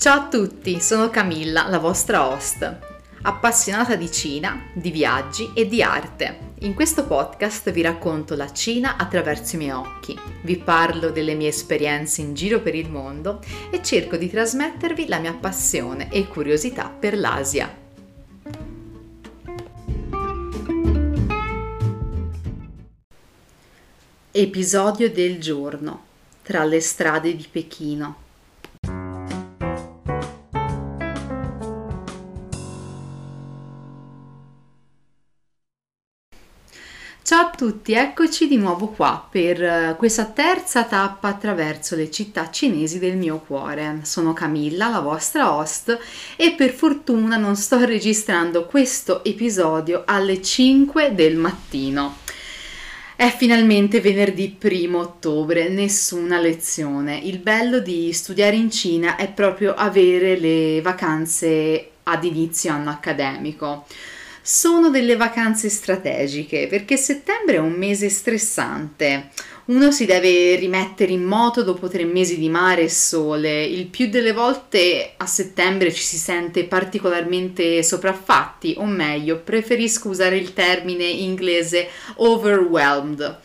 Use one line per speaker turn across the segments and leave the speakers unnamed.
Ciao a tutti, sono Camilla, la vostra host, appassionata di Cina, di viaggi e di arte. In questo podcast vi racconto la Cina attraverso i miei occhi, vi parlo delle mie esperienze in giro per il mondo e cerco di trasmettervi la mia passione e curiosità per l'Asia. Episodio del giorno tra le strade di Pechino. Ciao a tutti, eccoci di nuovo qua per eh, questa terza tappa attraverso le città cinesi del mio cuore. Sono Camilla, la vostra host, e per fortuna non sto registrando questo episodio alle 5 del mattino. È finalmente venerdì 1 ottobre, nessuna lezione. Il bello di studiare in Cina è proprio avere le vacanze ad inizio anno accademico sono delle vacanze strategiche perché settembre è un mese stressante. Uno si deve rimettere in moto dopo tre mesi di mare e sole. Il più delle volte a settembre ci si sente particolarmente sopraffatti, o meglio, preferisco usare il termine inglese overwhelmed,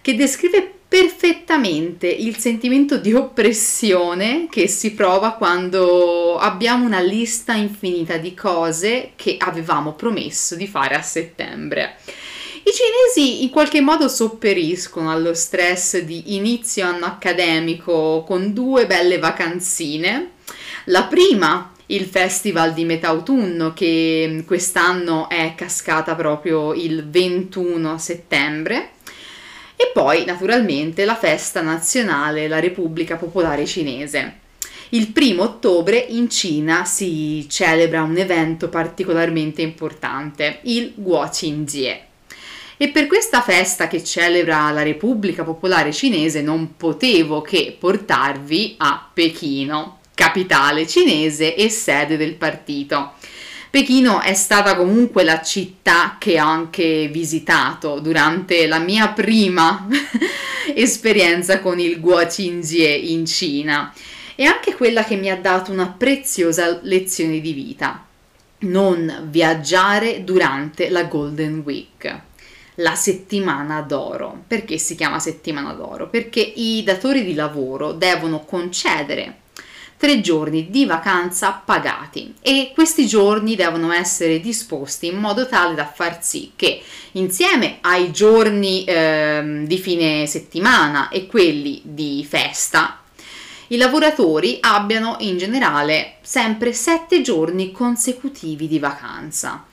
che descrive perfettamente il sentimento di oppressione che si prova quando abbiamo una lista infinita di cose che avevamo promesso di fare a settembre. I cinesi in qualche modo sopperiscono allo stress di inizio anno accademico con due belle vacanzine. La prima, il festival di metà autunno che quest'anno è cascata proprio il 21 settembre e poi naturalmente la festa nazionale, la Repubblica Popolare Cinese. Il primo ottobre in Cina si celebra un evento particolarmente importante, il Guoqinjie. E per questa festa che celebra la Repubblica Popolare Cinese non potevo che portarvi a Pechino, capitale cinese e sede del partito. Pechino è stata comunque la città che ho anche visitato durante la mia prima esperienza con il Guoqinjie in Cina e anche quella che mi ha dato una preziosa lezione di vita. Non viaggiare durante la Golden Week la settimana d'oro. Perché si chiama settimana d'oro? Perché i datori di lavoro devono concedere tre giorni di vacanza pagati e questi giorni devono essere disposti in modo tale da far sì che insieme ai giorni eh, di fine settimana e quelli di festa i lavoratori abbiano in generale sempre sette giorni consecutivi di vacanza.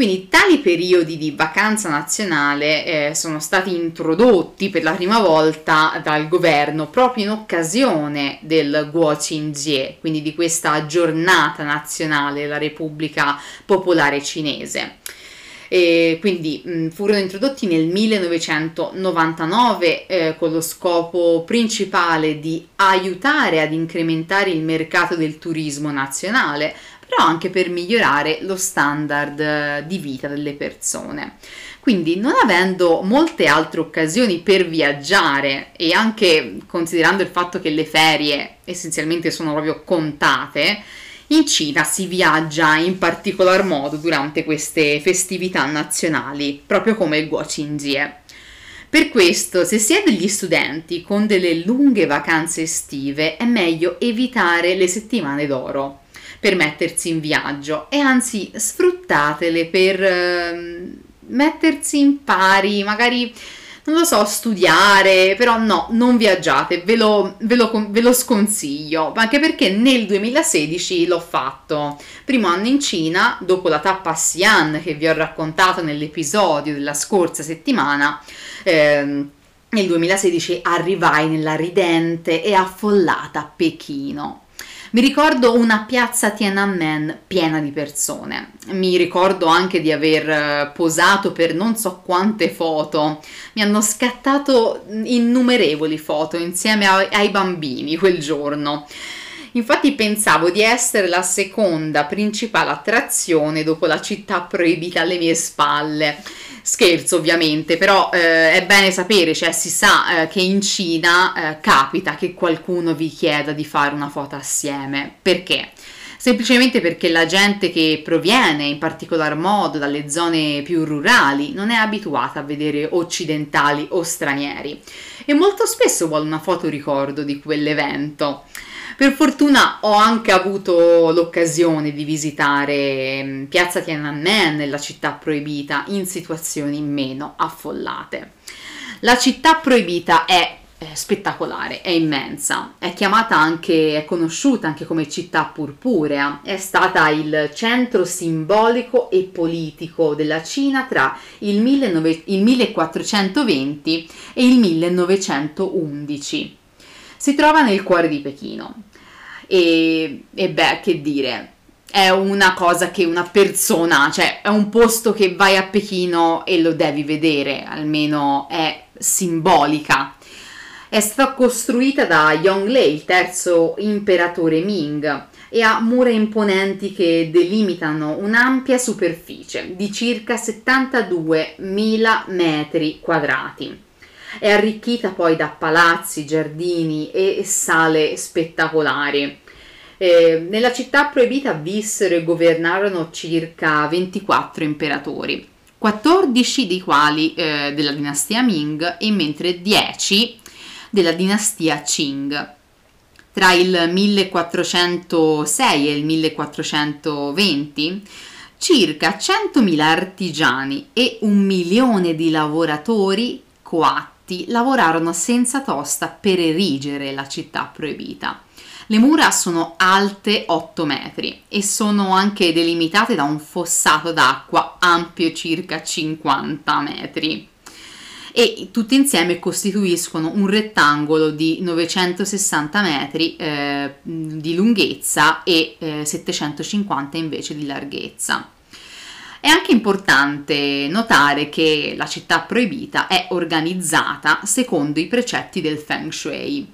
Quindi tali periodi di vacanza nazionale eh, sono stati introdotti per la prima volta dal governo proprio in occasione del Guoqinjie, quindi di questa giornata nazionale della Repubblica Popolare Cinese. E quindi mh, furono introdotti nel 1999 eh, con lo scopo principale di aiutare ad incrementare il mercato del turismo nazionale, però anche per migliorare lo standard eh, di vita delle persone. Quindi non avendo molte altre occasioni per viaggiare e anche considerando il fatto che le ferie essenzialmente sono proprio contate, in Cina si viaggia in particolar modo durante queste festività nazionali, proprio come il Guoqinjie. Per questo, se si è degli studenti con delle lunghe vacanze estive, è meglio evitare le settimane d'oro per mettersi in viaggio e anzi sfruttatele per eh, mettersi in pari, magari non lo so, studiare, però no, non viaggiate, ve lo, ve lo, ve lo sconsiglio, anche perché nel 2016 l'ho fatto. Primo anno in Cina, dopo la tappa Xi'an che vi ho raccontato nell'episodio della scorsa settimana, ehm, nel 2016 arrivai nella ridente e affollata Pechino. Mi ricordo una piazza Tiananmen piena di persone. Mi ricordo anche di aver eh, posato per non so quante foto. Mi hanno scattato innumerevoli foto insieme ai bambini quel giorno. Infatti pensavo di essere la seconda principale attrazione dopo la città proibita alle mie spalle. Scherzo ovviamente, però eh, è bene sapere, cioè si sa eh, che in Cina eh, capita che qualcuno vi chieda di fare una foto assieme. Perché? semplicemente perché la gente che proviene in particolar modo dalle zone più rurali non è abituata a vedere occidentali o stranieri e molto spesso vuole una foto ricordo di quell'evento. Per fortuna ho anche avuto l'occasione di visitare mm, Piazza Tiananmen nella città proibita in situazioni meno affollate. La città proibita è spettacolare, è immensa, è chiamata anche, è conosciuta anche come città purpurea, è stata il centro simbolico e politico della Cina tra il, 19, il 1420 e il 1911. Si trova nel cuore di Pechino e, e beh, che dire, è una cosa che una persona, cioè è un posto che vai a Pechino e lo devi vedere, almeno è simbolica. È stata costruita da Yonglei, il terzo imperatore Ming, e ha mura imponenti che delimitano un'ampia superficie di circa 72.000 metri quadrati. È arricchita poi da palazzi, giardini e sale spettacolari. Eh, nella città proibita vissero e governarono circa 24 imperatori, 14 dei quali eh, della dinastia Ming e mentre 10 della dinastia Qing. Tra il 1406 e il 1420 circa 100.000 artigiani e un milione di lavoratori coatti lavorarono senza tosta per erigere la città proibita. Le mura sono alte 8 metri e sono anche delimitate da un fossato d'acqua ampio circa 50 metri e tutti insieme costituiscono un rettangolo di 960 metri eh, di lunghezza e eh, 750 invece di larghezza. È anche importante notare che la città proibita è organizzata secondo i precetti del Feng Shui.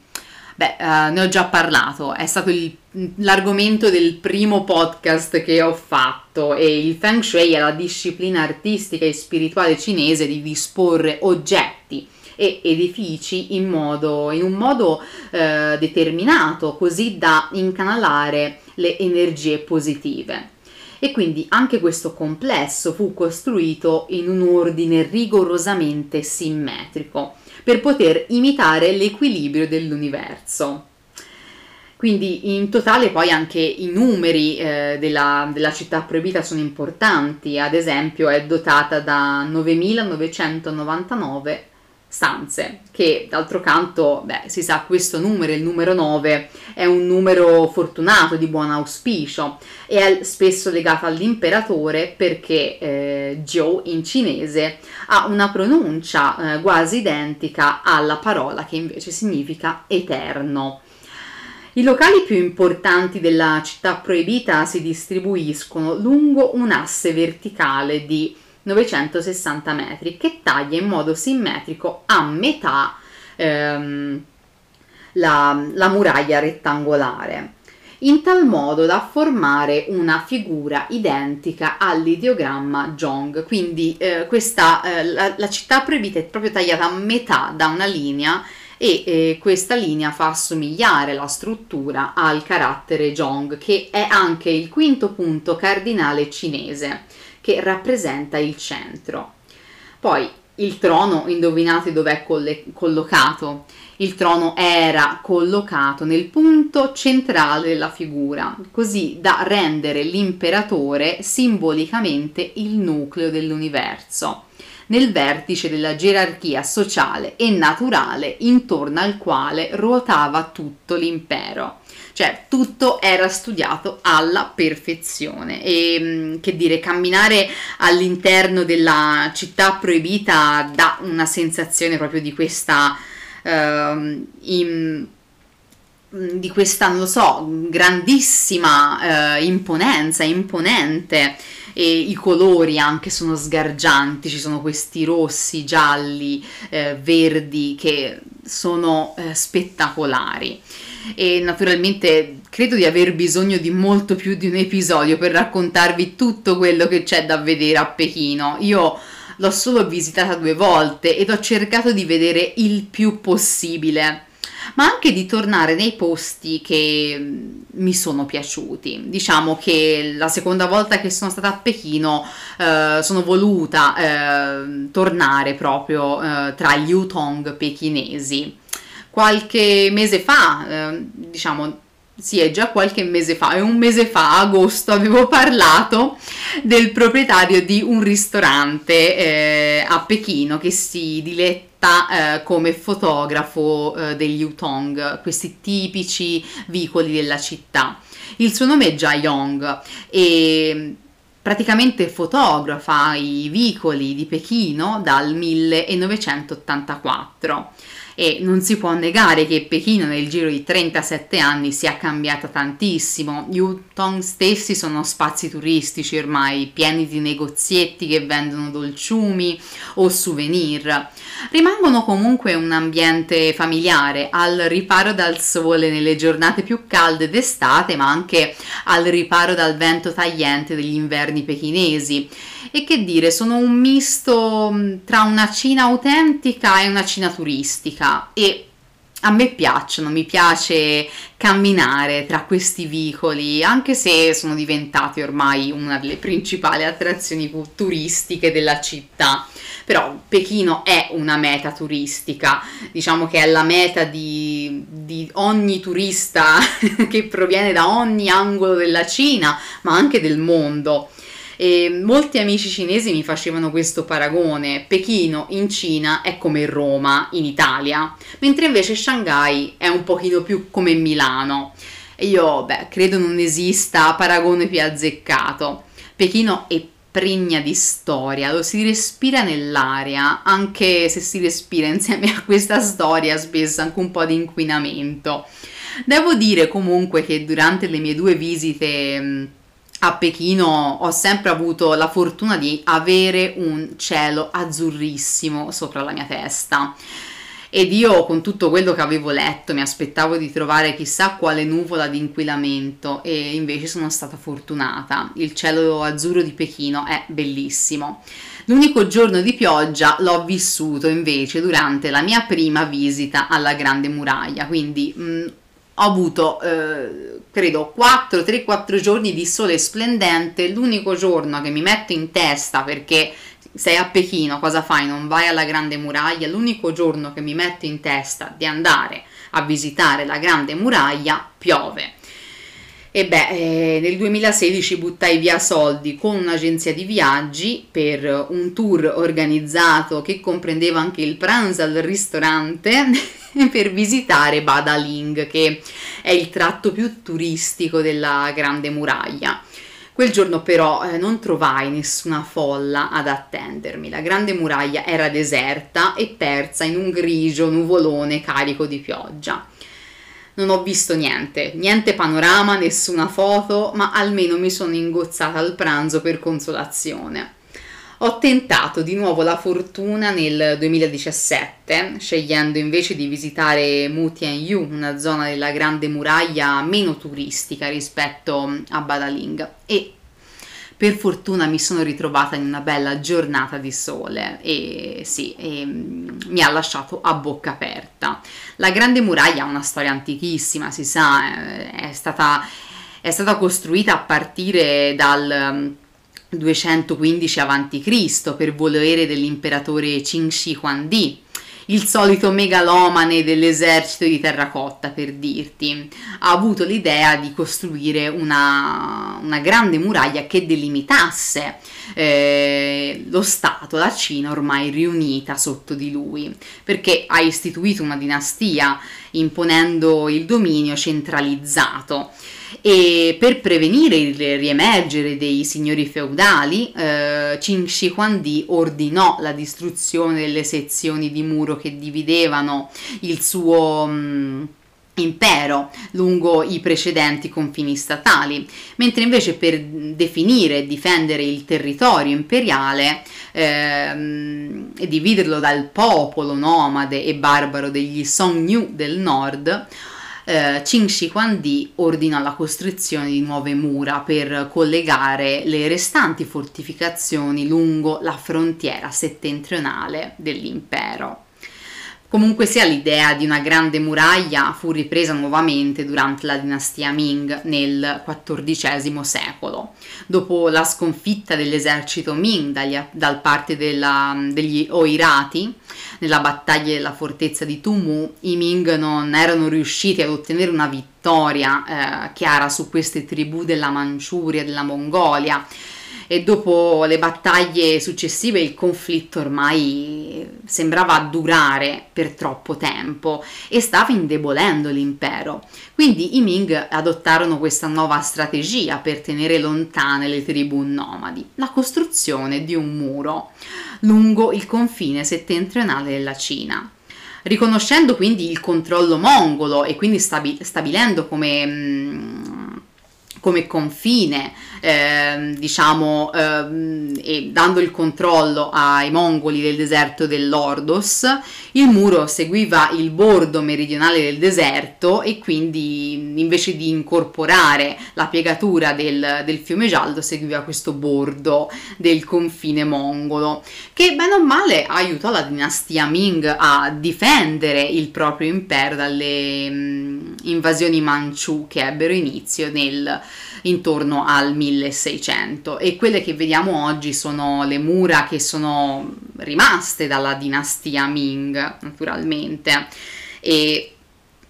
Beh, uh, ne ho già parlato, è stato il, l'argomento del primo podcast che ho fatto e il Feng Shui è la disciplina artistica e spirituale cinese di disporre oggetti e edifici in, modo, in un modo uh, determinato, così da incanalare le energie positive e quindi anche questo complesso fu costruito in un ordine rigorosamente simmetrico per poter imitare l'equilibrio dell'universo. Quindi in totale poi anche i numeri eh, della, della, città proibita sono importanti, ad esempio è dotata da 9.999 stanze, che d'altro canto, beh, si sa questo numero, il numero 9, è un numero fortunato, di buon auspicio e è spesso legato all'imperatore perché eh, Zhou in cinese ha una pronuncia eh, quasi identica alla parola che invece significa eterno. I locali più importanti della città proibita si distribuiscono lungo un asse verticale di 960 metri che taglia in modo simmetrico a metà ehm, la, la muraglia rettangolare in tal modo da formare una figura identica all'ideogramma Jong. Quindi eh, questa, eh, la, la, città proibita è proprio tagliata a metà da una linea e eh, questa linea fa assomigliare la struttura al carattere Jong, che è anche il quinto punto cardinale cinese che rappresenta il centro. Poi il trono, indovinate dov'è coll- collocato? Il trono era collocato nel punto centrale della figura, così da rendere l'imperatore simbolicamente il nucleo dell'universo, nel vertice della gerarchia sociale e naturale intorno al quale ruotava tutto l'impero cioè tutto era studiato alla perfezione e mm, che dire, camminare all'interno della città proibita dà una sensazione proprio di questa uh, in, mm, di questa, non lo so, grandissima uh, imponenza, imponente e i colori anche sono sgargianti, ci sono questi rossi, gialli, eh, verdi che sono eh, spettacolari. E naturalmente credo di aver bisogno di molto più di un episodio per raccontarvi tutto quello che c'è da vedere a Pechino. Io l'ho solo visitata due volte ed ho cercato di vedere il più possibile ma anche di tornare nei posti che mm, mi sono piaciuti. Diciamo che la seconda volta che sono stata a Pechino eh, sono voluta eh, tornare proprio eh, tra gli Utong pechinesi. Qualche mese fa, eh, diciamo sì, è già qualche mese fa, è un mese fa, agosto, avevo parlato del proprietario di un ristorante eh, a Pechino che si diletta eh, come fotografo eh, degli Utong, questi tipici vicoli della città. Il suo nome è Jia Yong e praticamente fotografa i vicoli di Pechino dal 1984 e non si può negare che Pechino nel giro di 37 anni sia cambiata tantissimo. Gli Yutong stessi sono spazi turistici ormai pieni di negozietti che vendono dolciumi o souvenir. Rimangono comunque un ambiente familiare, al riparo dal sole nelle giornate più calde d'estate, ma anche al riparo dal vento tagliente degli inverni pechinesi e che dire, sono un misto tra una Cina autentica e una Cina turistica e a me piacciono, mi piace camminare tra questi vicoli, anche se sono diventati ormai una delle principali attrazioni turistiche della città. Però Pechino è una meta turistica, diciamo che è la meta di, di ogni turista che proviene da ogni angolo della Cina, ma anche del mondo. E molti amici cinesi mi facevano questo paragone, Pechino in Cina è come Roma in Italia, mentre invece Shanghai è un pochino più come Milano. E io, beh, credo non esista paragone più azzeccato. Pechino è pregna di storia, lo si respira nell'aria, anche se si respira insieme a questa storia spesso anche un po' di inquinamento. Devo dire comunque che durante le mie due visite a Pechino ho sempre avuto la fortuna di avere un cielo azzurrissimo sopra la mia testa. Ed io con tutto quello che avevo letto mi aspettavo di trovare chissà quale nuvola di inquinamento e invece sono stata fortunata. Il cielo azzurro di Pechino è bellissimo. L'unico giorno di pioggia l'ho vissuto invece durante la mia prima visita alla Grande Muraglia, quindi mh, mm, ho avuto eh, credo 4 3 4 giorni di sole splendente. L'unico giorno che mi metto in testa perché sei a Pechino cosa fai? Non vai alla grande muraglia? L'unico giorno che mi metto in testa di andare a visitare la grande muraglia piove e beh, eh, nel 2016 buttai via soldi con un'agenzia di viaggi per un tour organizzato che comprendeva anche il pranzo al ristorante per visitare Badaling, che è il tratto più turistico della Grande Muraglia. Quel giorno però eh, non trovai nessuna folla ad attendermi. La grande muraglia era deserta e persa in un grigio nuvolone carico di pioggia non ho visto niente, niente panorama, nessuna foto, ma almeno mi sono ingozzata al pranzo per consolazione. Ho tentato di nuovo la fortuna nel 2017, scegliendo invece di visitare Mutianyu, una zona della Grande Muraglia meno turistica rispetto a Badaling, e per fortuna mi sono ritrovata in una bella giornata di sole e sì, e, mm, mi ha lasciato a bocca aperta. La Grande Muraglia ha una storia antichissima, si sa, eh, è stata, è stata costruita a partire dal 215 mm, a.C. per volere dell'imperatore Qin Shi Huangdi il solito megalomane dell'esercito di terracotta, per dirti, ha avuto l'idea di costruire una, una grande muraglia che delimitasse eh, lo Stato, la Cina ormai riunita sotto di lui, perché ha istituito una dinastia imponendo il dominio centralizzato. E per prevenire il riemergere dei signori feudali, eh, Qin Shi Huangdi ordinò la distruzione delle sezioni di muro che dividevano il suo mh, mm, impero lungo i precedenti confini statali, mentre invece per definire e difendere il territorio imperiale ehm, e dividerlo dal popolo nomade e barbaro degli Song Songnu del nord, eh, Qin Shi Huangdi ordina la costruzione di nuove mura per collegare le restanti fortificazioni lungo la frontiera settentrionale dell'impero. Comunque sia l'idea di una grande muraglia fu ripresa nuovamente durante la dinastia Ming nel XIV secolo. Dopo la sconfitta dell'esercito Ming dagli, dal parte della, degli Oirati nella battaglia della fortezza di Tumu, i Ming non erano riusciti ad ottenere una vittoria eh, chiara su queste tribù della Manciuria, della Mongolia e dopo le battaglie successive il conflitto ormai sembrava durare per troppo tempo e stava indebolendo l'impero. Quindi i Ming adottarono questa nuova strategia per tenere lontane le tribù nomadi, la costruzione di un muro lungo il confine settentrionale della Cina riconoscendo quindi il controllo mongolo e quindi stabilendo come, mm, come confine eh, diciamo, eh, e dando il controllo ai mongoli del deserto dell'Ordos, il muro seguiva il bordo meridionale del deserto e quindi invece di incorporare la piegatura del, del fiume Giallo seguiva questo bordo del confine mongolo, che bene o male aiutò la dinastia Ming a difendere il proprio impero dalle mh, invasioni Manciù che ebbero inizio nel intorno al 1600 e quelle che vediamo oggi sono le mura che sono rimaste dalla dinastia Ming naturalmente. E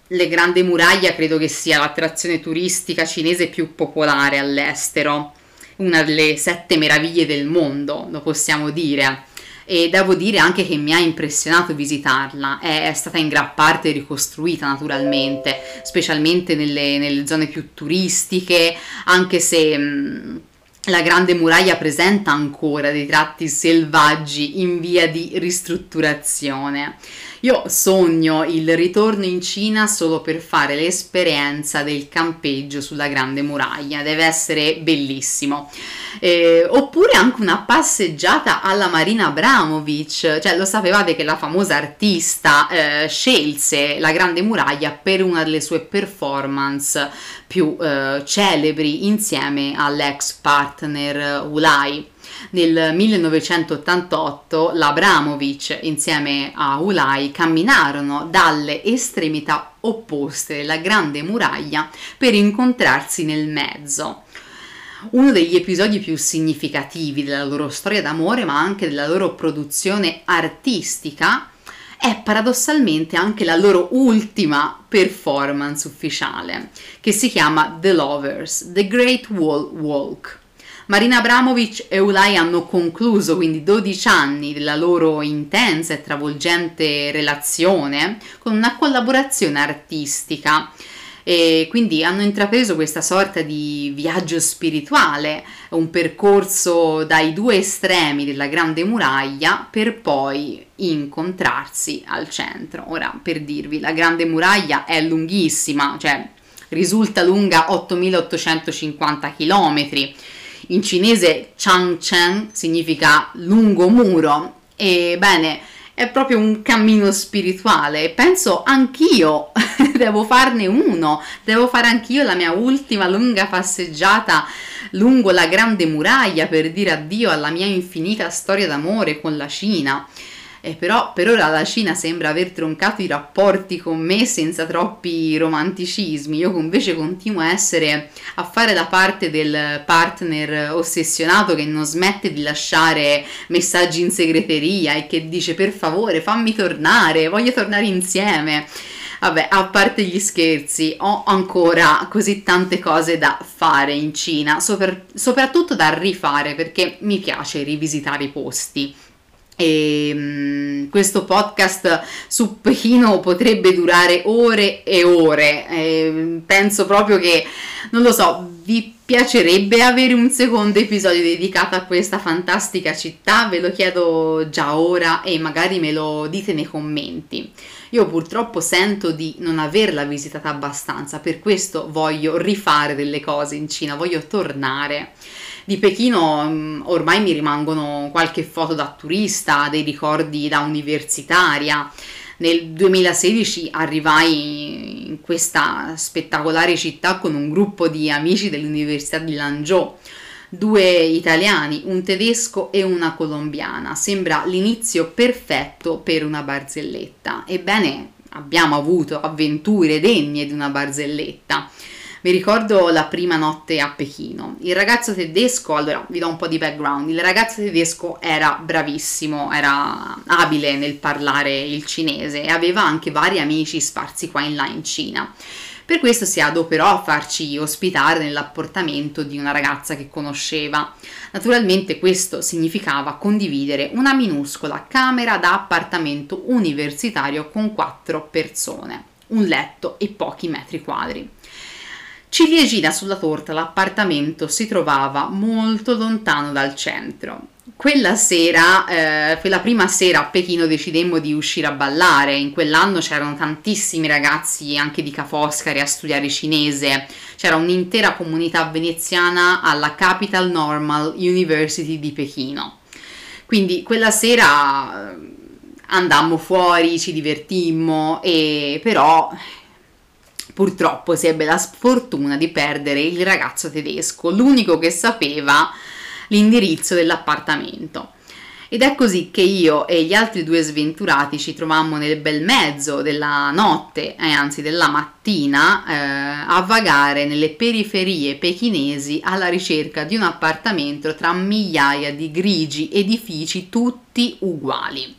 le grandi muraglia credo che sia l'attrazione turistica cinese più popolare all'estero una delle sette meraviglie del mondo lo possiamo dire e devo dire anche che mi ha impressionato visitarla, è, stata in gran parte ricostruita naturalmente, specialmente nelle, nelle zone più turistiche, anche se... Mh, la Grande Muraglia presenta ancora dei tratti selvaggi in via di ristrutturazione. Io sogno il ritorno in Cina solo per fare l'esperienza del campeggio sulla Grande Muraglia, deve essere bellissimo. Eh, oppure anche una passeggiata alla Marina Abramovic, cioè lo sapevate che la famosa artista eh, scelse la Grande Muraglia per una delle sue performance più eh, celebri insieme all'ex partner Ulai. Nel 1988 l'Abramovic insieme a Ulai camminarono dalle estremità opposte della Grande Muraglia per incontrarsi nel mezzo. Uno degli episodi più significativi della loro storia d'amore, ma anche della loro produzione artistica, è paradossalmente anche la loro ultima performance ufficiale, che si chiama The Lovers, The Great Wall Walk. Marina Abramovic e Ulai hanno concluso quindi 12 anni della loro intensa e travolgente relazione con una collaborazione artistica e quindi hanno intrapreso questa sorta di viaggio spirituale, un percorso dai due estremi della grande muraglia per poi incontrarsi al centro. Ora, per dirvi, la grande muraglia è lunghissima, cioè risulta lunga 8850 km in cinese Changcheng significa lungo muro e bene, è proprio un cammino spirituale. Penso anch'io devo farne uno, devo fare anch'io la mia ultima lunga passeggiata lungo la grande muraglia per dire addio alla mia infinita storia d'amore con la Cina. Eh, però per ora la Cina sembra aver troncato i rapporti con me senza troppi romanticismi. Io invece continuo a essere a fare la parte del partner ossessionato che non smette di lasciare messaggi in segreteria e che dice per favore fammi tornare, voglio tornare insieme. Vabbè, a parte gli scherzi, ho ancora così tante cose da fare in Cina, sopra- soprattutto da rifare perché mi piace rivisitare i posti. E questo podcast su Pechino potrebbe durare ore e ore. E penso proprio che, non lo so, vi piacerebbe avere un secondo episodio dedicato a questa fantastica città? Ve lo chiedo già ora e magari me lo dite nei commenti. Io purtroppo sento di non averla visitata abbastanza, per questo voglio rifare delle cose in Cina, voglio tornare. Di Pechino mm, ormai mi rimangono qualche foto da turista, dei ricordi da universitaria, Nel 2016 arrivai in questa spettacolare città con un gruppo di amici dell'Università di Lanzhou due italiani, un tedesco e una colombiana. Sembra l'inizio perfetto per una barzelletta. Ebbene, abbiamo avuto avventure degne di una barzelletta. Mi ricordo la prima notte a Pechino. Il ragazzo tedesco, allora vi do un po' di background, il ragazzo tedesco era bravissimo, era abile nel parlare il cinese e aveva anche vari amici sparsi qua in là in Cina. Per questo si adoperò a farci ospitare nell'apportamento di una ragazza che conosceva. Naturalmente questo significava condividere una minuscola camera da appartamento universitario con quattro persone, un letto e pochi metri quadri. Ciliegina sulla torta, l'appartamento si trovava molto lontano dal centro. Quella sera, eh, quella prima sera a Pechino decidemmo di uscire a ballare. In quell'anno c'erano tantissimi ragazzi anche di Ca' Foscari a studiare cinese. C'era un'intera comunità veneziana alla Capital Normal University di Pechino. Quindi quella sera eh, andammo fuori, ci divertimmo e però purtroppo si ebbe la sfortuna di perdere il ragazzo tedesco, l'unico che sapeva l'indirizzo dell'appartamento. Ed è così che io e gli altri due sventurati ci trovammo nel bel mezzo della notte, eh, anzi della mattina, eh, a vagare nelle periferie pechinesi alla ricerca di un appartamento tra migliaia di grigi edifici tutti uguali.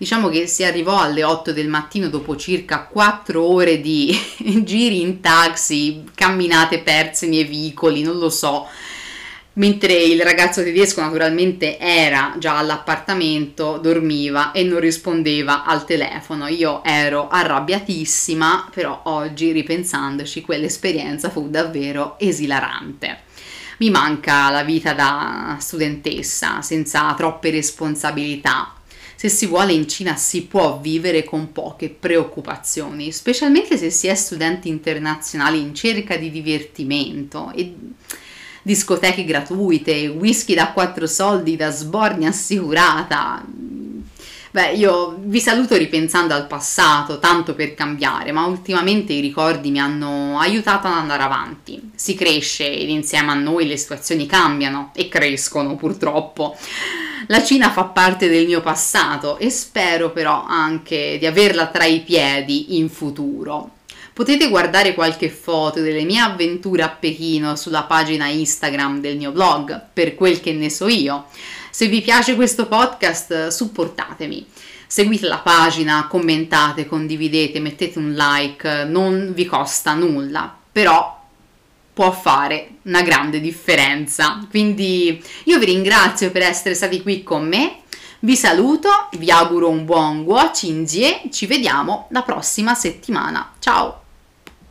Diciamo che si arrivò alle 8 del mattino dopo circa 4 ore di giri in taxi, camminate perse nei vicoli, non lo so. Mentre il ragazzo tedesco naturalmente era già all'appartamento, dormiva e non rispondeva al telefono. Io ero arrabbiatissima, però oggi ripensandoci quell'esperienza fu davvero esilarante mi manca la vita da studentessa senza troppe responsabilità se si vuole in Cina si può vivere con poche preoccupazioni, specialmente se si è studenti internazionali in cerca di divertimento e discoteche gratuite, whisky da quattro soldi, da sbornia assicurata, Beh, io vi saluto ripensando al passato, tanto per cambiare, ma ultimamente i ricordi mi hanno aiutato ad andare avanti. Si cresce ed insieme a noi le situazioni cambiano e crescono purtroppo. La Cina fa parte del mio passato e spero però anche di averla tra i piedi in futuro. Potete guardare qualche foto delle mie avventure a Pechino sulla pagina Instagram del mio blog, per quel che ne so io. Se vi piace questo podcast, supportatemi. Seguite la pagina, commentate, condividete, mettete un like, non vi costa nulla, però può fare una grande differenza. Quindi io vi ringrazio per essere stati qui con me. Vi saluto, vi auguro un buon Guo Cingie, ci vediamo la prossima settimana. Ciao!